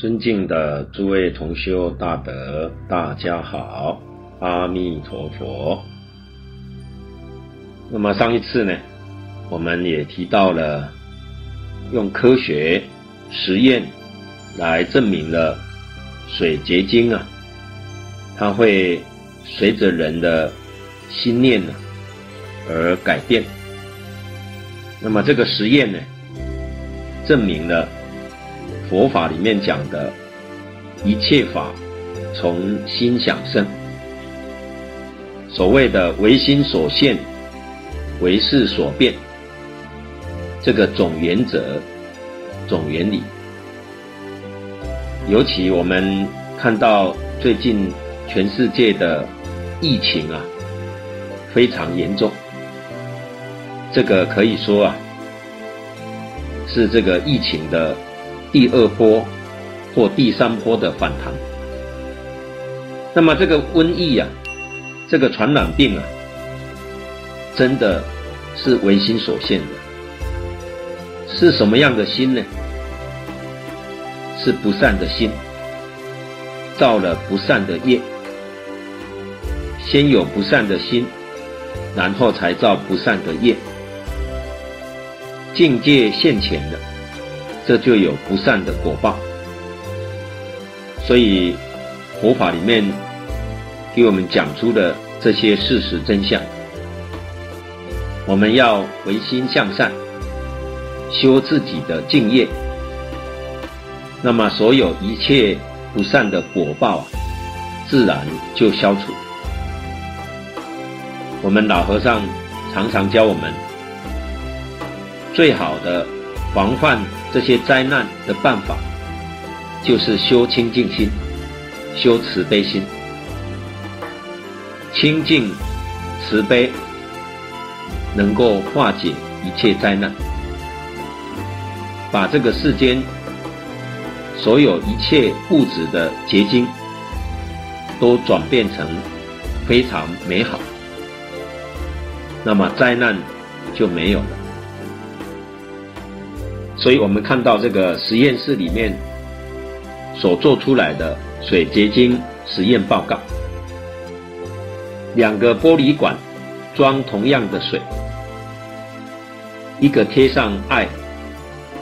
尊敬的诸位同修大德，大家好，阿弥陀佛。那么上一次呢，我们也提到了用科学实验来证明了水结晶啊，它会随着人的心念呢而改变。那么这个实验呢，证明了佛法里面讲的一切法从心想生，所谓的唯心所现，唯识所变，这个总原则、总原理。尤其我们看到最近全世界的疫情啊，非常严重。这个可以说啊，是这个疫情的第二波或第三波的反弹。那么这个瘟疫啊，这个传染病啊，真的是唯心所现的。是什么样的心呢？是不善的心，造了不善的业。先有不善的心，然后才造不善的业。境界现前了，这就有不善的果报。所以佛法里面给我们讲出的这些事实真相，我们要回心向善，修自己的净业，那么所有一切不善的果报，自然就消除。我们老和尚常常教我们。最好的防范这些灾难的办法，就是修清净心，修慈悲心。清净慈悲能够化解一切灾难，把这个世间所有一切物质的结晶，都转变成非常美好，那么灾难就没有了。所以我们看到这个实验室里面所做出来的水结晶实验报告，两个玻璃管装同样的水，一个贴上爱、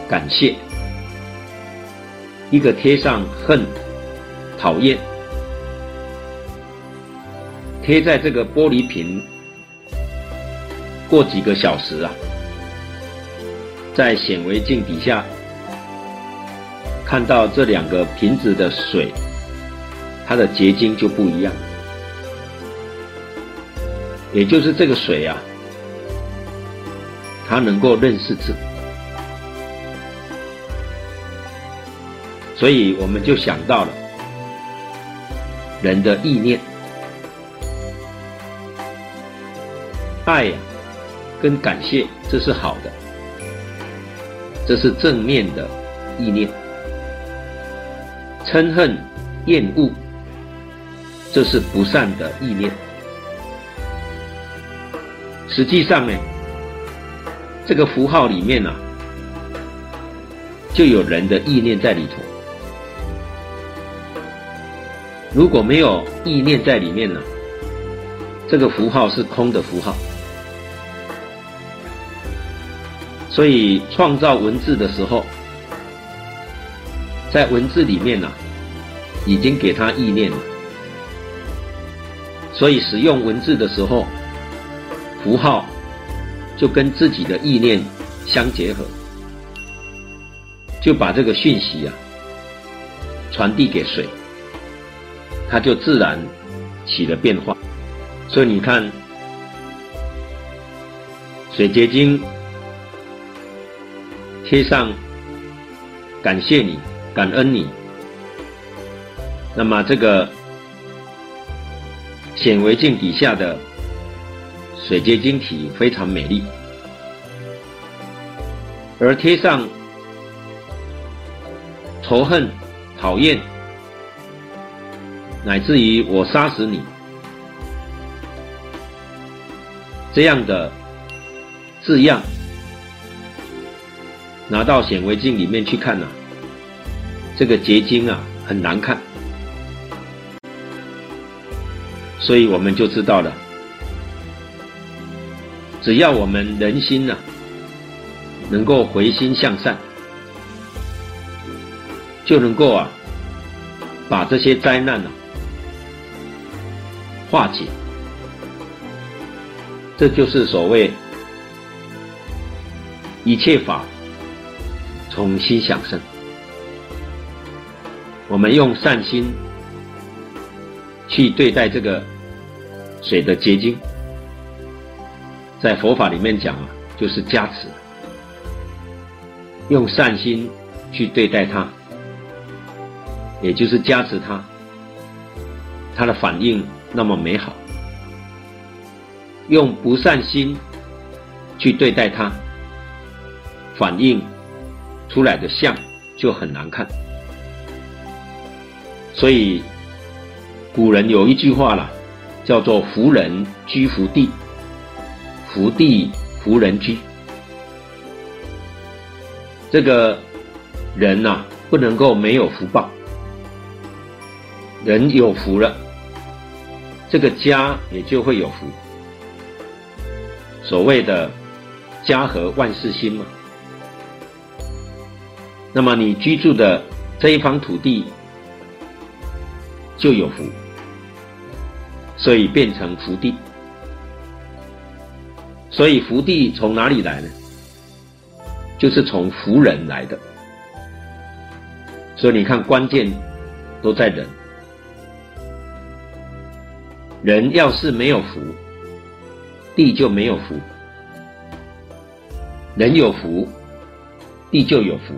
感谢，一个贴上恨、讨厌，贴在这个玻璃瓶，过几个小时啊。在显微镜底下看到这两个瓶子的水，它的结晶就不一样。也就是这个水啊，它能够认识字，所以我们就想到了人的意念，爱呀，跟感谢，这是好的。这是正面的意念，嗔恨、厌恶，这是不善的意念。实际上呢，这个符号里面啊，就有人的意念在里头。如果没有意念在里面呢，这个符号是空的符号。所以创造文字的时候，在文字里面呢、已经给他意念了。所以使用文字的时候，符号就跟自己的意念相结合，就把这个讯息啊传递给水，它就自然起了变化。所以你看，水结晶。贴上，感谢你，感恩你。那么这个显微镜底下的水结晶体非常美丽，而贴上仇恨、讨厌，乃至于我杀死你这样的字样。拿到显微镜里面去看呐、这个结晶啊很难看，所以我们就知道了，只要我们人心呐、啊、能够回心向善，就能够啊把这些灾难啊化解，这就是所谓一切法从心想生。我们用善心去对待这个水的结晶，在佛法里面讲啊，就是加持。用善心去对待它，也就是加持它，它的反应那么美好。用不善心去对待它，反应出来的相就很难看。所以，古人有一句话啦，叫做“福人居福地，福地福人居”。这个人呐、不能够没有福报。人有福了，这个家也就会有福。所谓的“家和万事兴”嘛。那么你居住的这一方土地，就有福，所以变成福地。所以福地从哪里来呢？就是从福人来的。所以你看，关键都在人。人要是没有福，地就没有福；人有福，地就有福。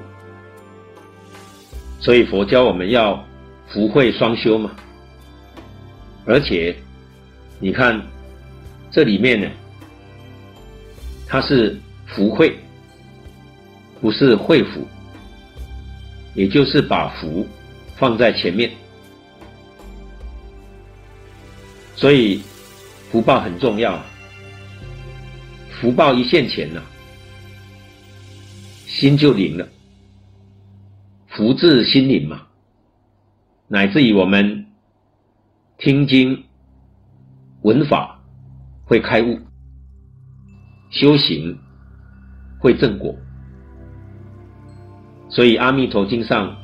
所以佛教我们要。福慧双修嘛，而且你看这里面呢，它是福慧，不是慧福，也就是把福放在前面，所以福报很重要。福报一现前呢，心就灵了，福至心灵嘛。乃至于我们听经闻法会开悟，修行会正果。所以《阿弥陀经》上，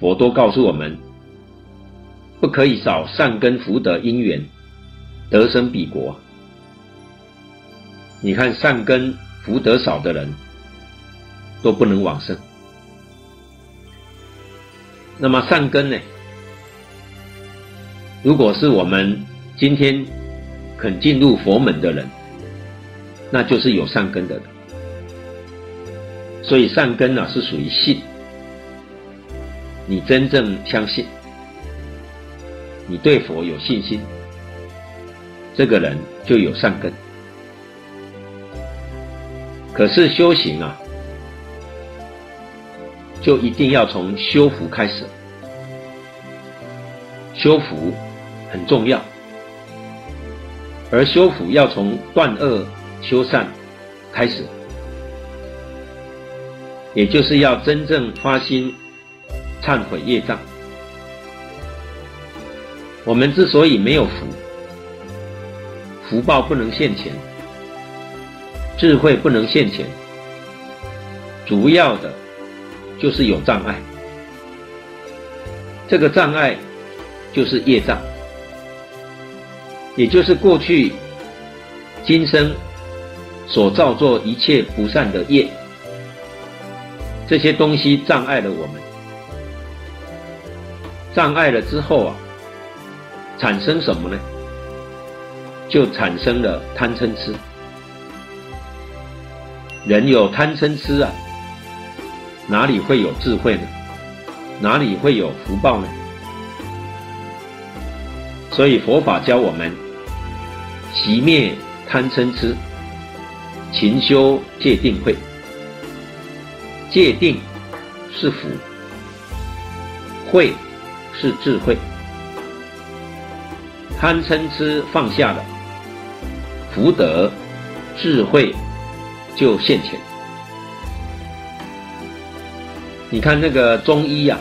佛都告诉我们，不可以少善根福德因缘得生彼国。你看善根福德少的人，都不能往生。那么善根呢？如果是我们今天肯进入佛门的人，那就是有善根的人。所以善根呢、是属于信，你真正相信，你对佛有信心，这个人就有善根。可是修行啊，就一定要从修福开始，修福。很重要，而修福要从断恶修善开始，也就是要真正发心忏悔业障。我们之所以没有福，福报不能现前，智慧不能现前，主要的就是有障碍。这个障碍就是业障。也就是过去今生所造作一切不善的业，这些东西障碍了我们，障碍了之后啊，产生什么呢？就产生了贪嗔痴。人有贪嗔痴啊，哪里会有智慧呢？哪里会有福报呢？所以佛法教我们。息灭贪嗔痴，勤修戒定慧。戒定是福，慧是智慧。贪嗔痴放下了，福德智慧就现前。你看那个中医呀、啊，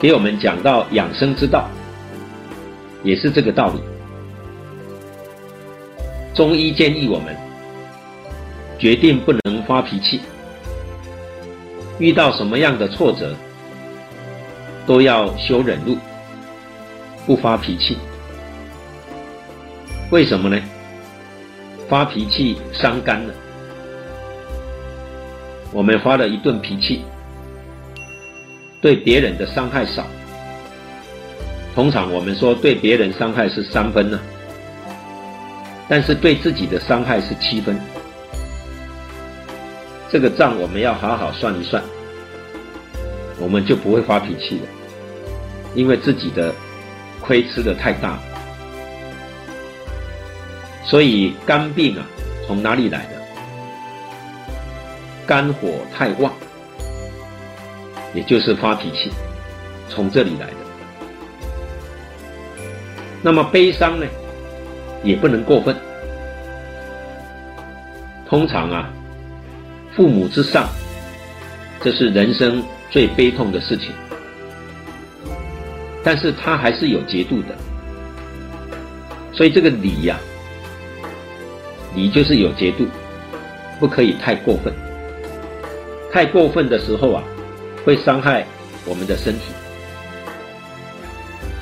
给我们讲到养生之道，也是这个道理。中医建议我们决定不能发脾气，遇到什么样的挫折，都要修忍辱，不发脾气。为什么呢？发脾气伤肝了。我们发了一顿脾气，对别人的伤害少。通常我们说对别人伤害是三分呢，但是对自己的伤害是七分。这个账我们要好好算一算，我们就不会发脾气了，因为自己的亏吃的太大。所以肝病啊，从哪里来的？肝火太旺，也就是发脾气，从这里来的。那么悲伤呢，也不能过分。通常啊，父母之丧，这是人生最悲痛的事情。但是它还是有节度的，所以这个礼呀、啊。你就是有节度，不可以太过分。太过分的时候啊，会伤害我们的身体。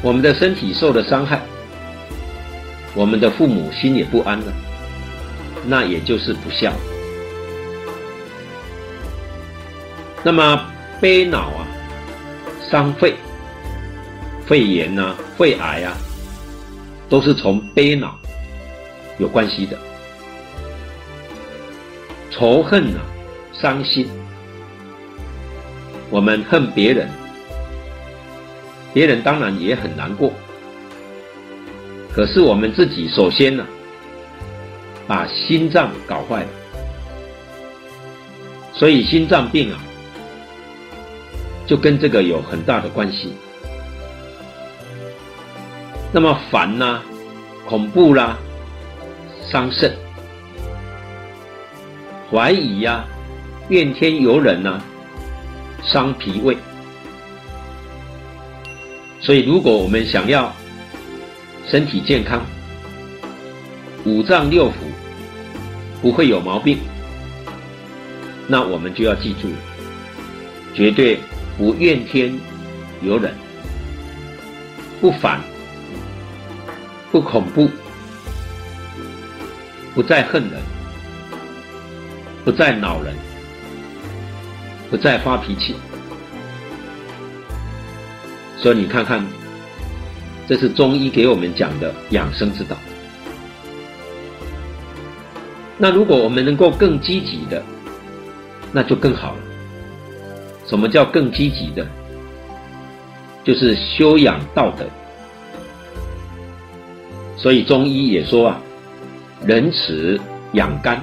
我们的身体受了伤害，我们的父母心也不安了，那也就是不孝。那么悲恼啊，伤肺，肺炎呐、啊，肺癌啊，都是从悲恼有关系的。仇恨啊，伤心。我们恨别人，别人当然也很难过。可是我们自己首先呢、把心脏搞坏了，所以心脏病啊，就跟这个有很大的关系。那么烦呐、啊，恐怖啦、啊，伤肾。怀疑呀、怨天尤人呐、伤脾胃。所以，如果我们想要身体健康，五脏六腑不会有毛病，那我们就要记住，绝对不怨天尤人，不烦，不恐怖，不再恨人。不再恼人，不再发脾气，所以你看看，这是中医给我们讲的养生之道。那如果我们能够更积极的，那就更好了。什么叫更积极的？就是修养道德。所以中医也说啊，仁慈养肝。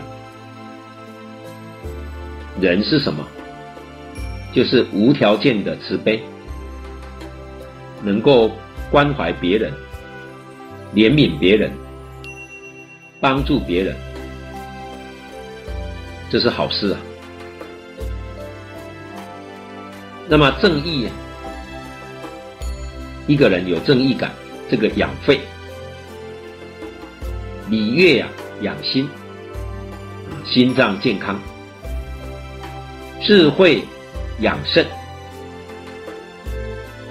仁是什么？就是无条件的慈悲，能够关怀别人、怜悯别人、帮助别人，这是好事啊。那么正义，一个人有正义感，这个养肺；礼乐呀，养心，心脏健康。智慧养肾，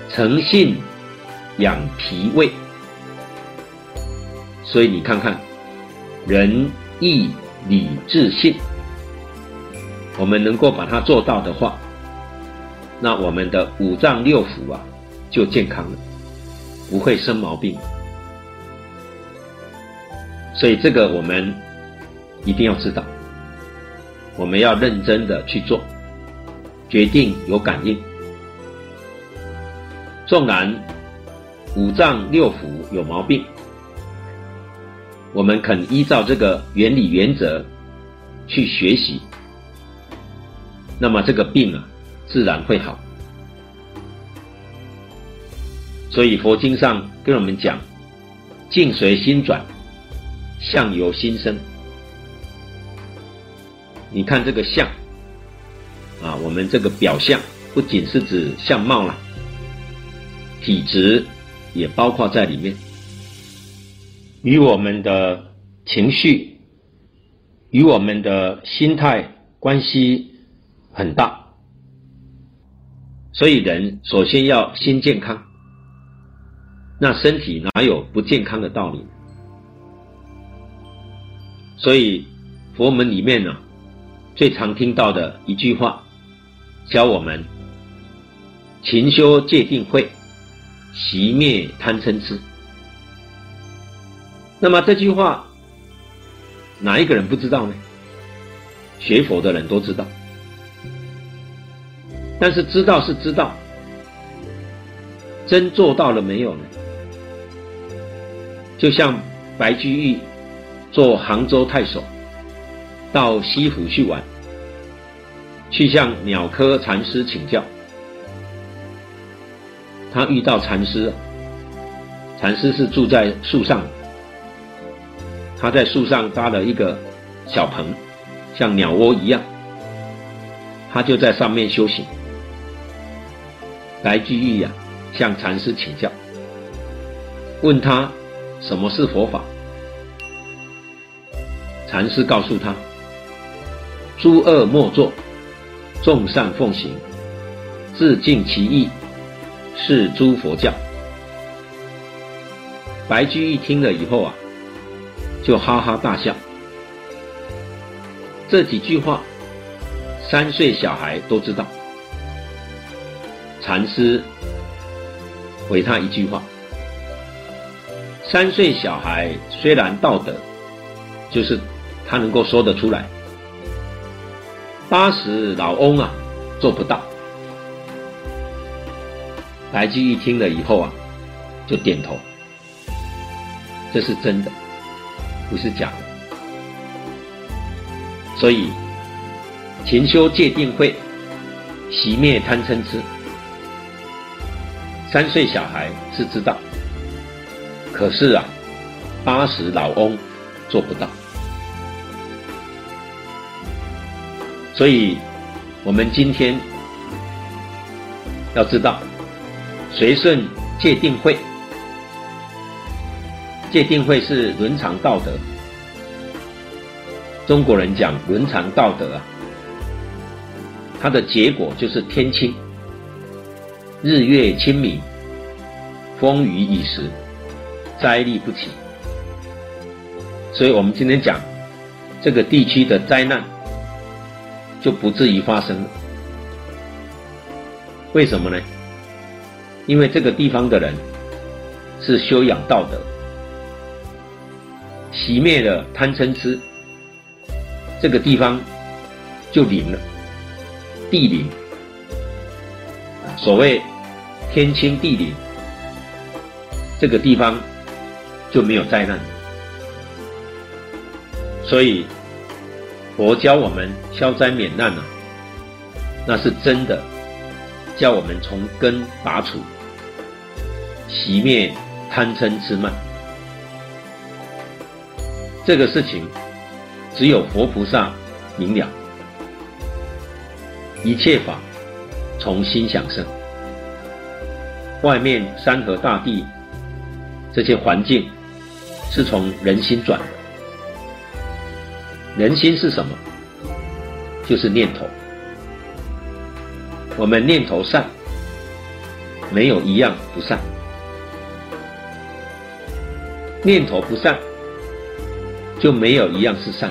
诚信养脾胃，所以你看看，仁义礼智信，我们能够把它做到的话，那我们的五脏六腑啊就健康了，不会生毛病。所以这个我们一定要知道，我们要认真的去做。决定有感应，纵然五脏六腑有毛病，我们肯依照这个原理原则去学习，那么这个病啊，自然会好。所以佛经上跟我们讲：境随心转，相由心生。你看这个相。啊，我们这个表象不仅是指相貌了，体质也包括在里面，与我们的情绪、与我们的心态关系很大。所以人首先要心健康，那身体哪有不健康的道理？所以佛门里面呢、最常听到的一句话，教我们勤修戒定慧，息灭贪嗔痴。那么这句话，哪一个人不知道呢？学佛的人都知道。但是知道是知道，真做到了没有呢？就像白居易做杭州太守，到西湖去玩，去向鸟窠禅师请教。他遇到禅师，禅师是住在树上，他在树上搭了一个小棚，像鸟窝一样，他就在上面修行。白居易呀，向禅师请教，问他什么是佛法。禅师告诉他：诸恶莫作，众善奉行，自尽其意，是诸佛教。白居易听了以后啊，就哈哈大笑。这几句话，三岁小孩都知道。禅师回他一句话：“三岁小孩虽然道德，就是他能够说得出来；八十老翁啊，做不到。”白居易听了以后啊，就点头：“这是真的，不是假的。”所以，勤修戒定慧，息灭贪嗔痴。三岁小孩是知道，可是啊，八十老翁做不到。所以，我们今天要知道，随顺戒定慧，戒定慧是伦常道德。中国人讲伦常道德啊，它的结果就是天清。日月清明，风雨已时，灾厉不起。所以，我们今天讲这个地区的灾难就不至于发生了。为什么呢？因为这个地方的人是修养道德，熄灭了贪嗔痴，这个地方就灵了，地灵。所谓。天清地灵，这个地方就没有灾难。所以佛教我们消灾免难呢、啊，那是真的，叫我们从根拔除，熄灭贪嗔痴慢。这个事情只有佛菩萨明了，一切法从心想生。外面山河大地这些环境是从人心转的，人心是什么？就是念头。我们念头善，没有一样不善；念头不善，就没有一样是善。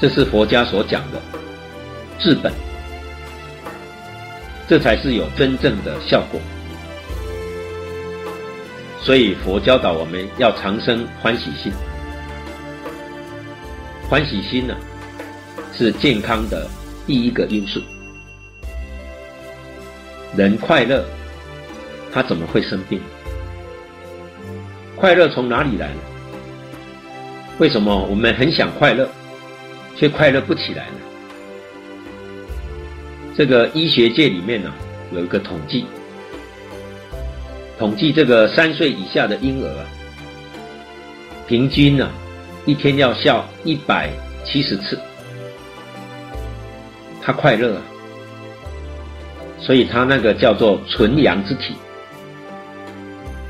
这是佛家所讲的治本。这才是有真正的效果，所以佛教导我们要长生欢喜心。欢喜心呢，是健康的第一个因素。人快乐，他怎么会生病？快乐从哪里来呢？为什么我们很想快乐，却快乐不起来呢？这个医学界里面呢、有一个统计，统计这个三岁以下的婴儿啊，平均呢、一天要笑一百七十次，他快乐。所以他那个叫做纯阳之体。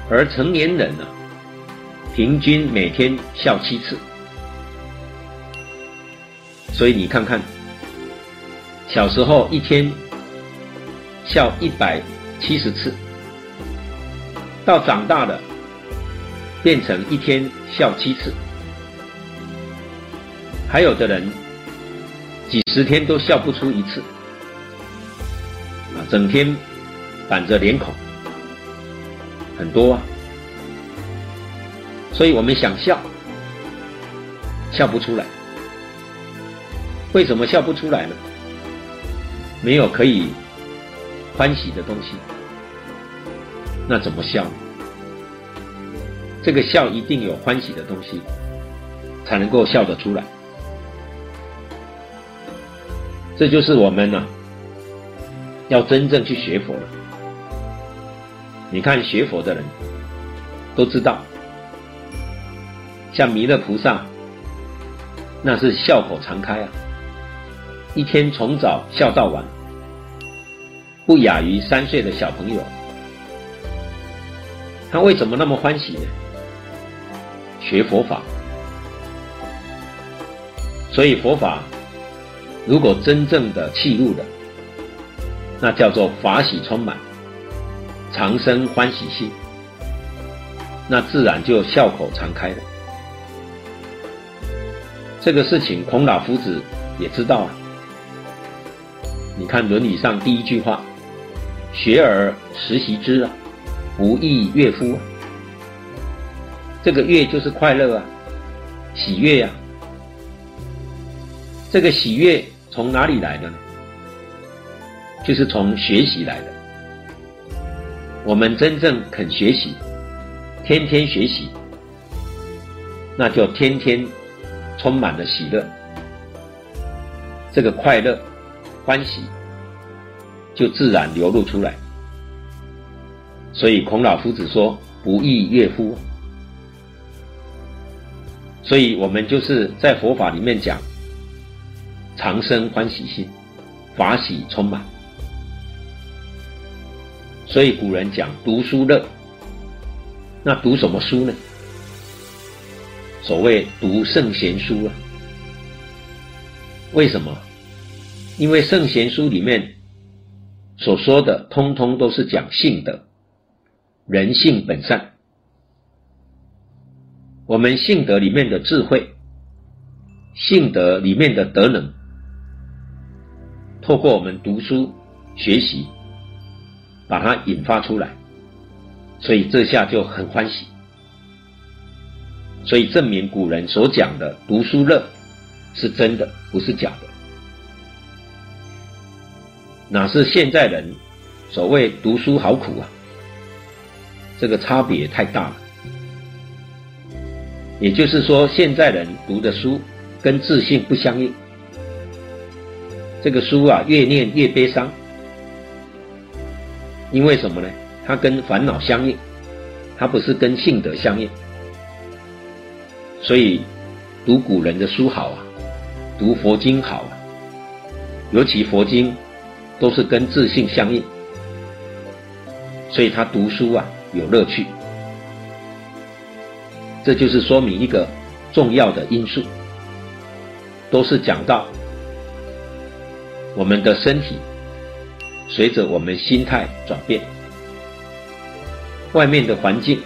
而成年人呢，平均每天笑七次。所以你看看，小时候一天笑一百七十次，到长大了变成一天笑七次。还有的人几十天都笑不出一次，啊，整天板着脸孔。很多啊，所以我们想笑，笑不出来。为什么笑不出来呢？没有可以欢喜的东西，那怎么笑？这个笑一定有欢喜的东西，才能够笑得出来。这就是我们呢、啊，要真正去学佛了。你看学佛的人都知道，像弥勒菩萨，那是笑口常开啊，一天从早笑到晚，不亚于三岁的小朋友。他为什么那么欢喜呢？学佛法，所以佛法如果真正的契入了，那叫做法喜充满。常生欢喜心，那自然就笑口常开了。这个事情，孔老夫子也知道啊。你看《论语》上第一句话：“学而时习之啊，不亦乐乎？”这个乐就是快乐啊，喜悦呀、这个喜悦从哪里来的呢？就是从学习来的。我们真正肯学习，天天学习，那就天天充满了喜乐，这个快乐、欢喜就自然流露出来。所以孔老夫子说：“不亦乐乎？”所以我们就是在佛法里面讲，常生欢喜心，法喜充满。所以古人讲读书乐，那读什么书呢？所谓读圣贤书啊。为什么？因为圣贤书里面所说的，通通都是讲性德，人性本善。我们性德里面的智慧，性德里面的德能，透过我们读书学习。把它引发出来，所以这下就很欢喜。所以证明古人所讲的读书乐是真的，不是假的。哪是现在人所谓读书好苦啊？这个差别太大了。也就是说，现在人读的书跟自信不相应。这个书啊，越念越悲伤。因为什么呢？它跟烦恼相应，它不是跟性德相应。所以读古人的书好啊，读佛经好啊，尤其佛经都是跟自信相应，所以他读书啊有乐趣。这就是说明一个重要的因素，都是讲到我们的身体。随着我们心态转变，外面的环境，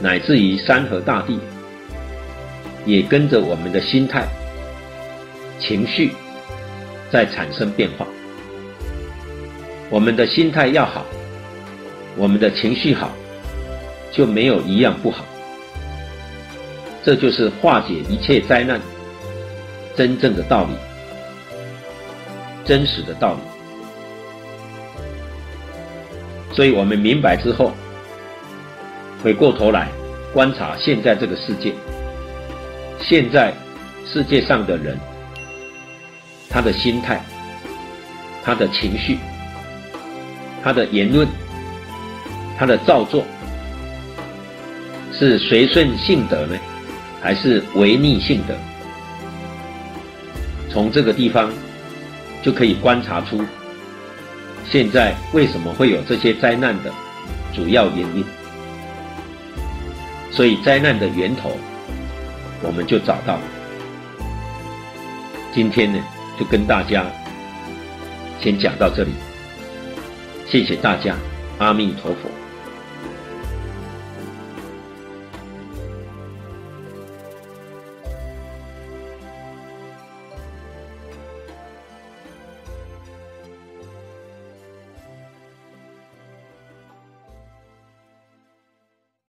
乃至于山河大地，也跟着我们的心态、情绪在产生变化。我们的心态要好，我们的情绪好，就没有一样不好。这就是化解一切灾难真正的道理，真实的道理。所以我们明白之后，回过头来观察现在这个世界，现在世界上的人，他的心态、他的情绪、他的言论、他的造作，是随顺性德呢，还是违逆性德？从这个地方就可以观察出现在为什么会有这些灾难的主要原因。所以灾难的源头，我们就找到了。今天呢，就跟大家先讲到这里，谢谢大家，阿弥陀佛。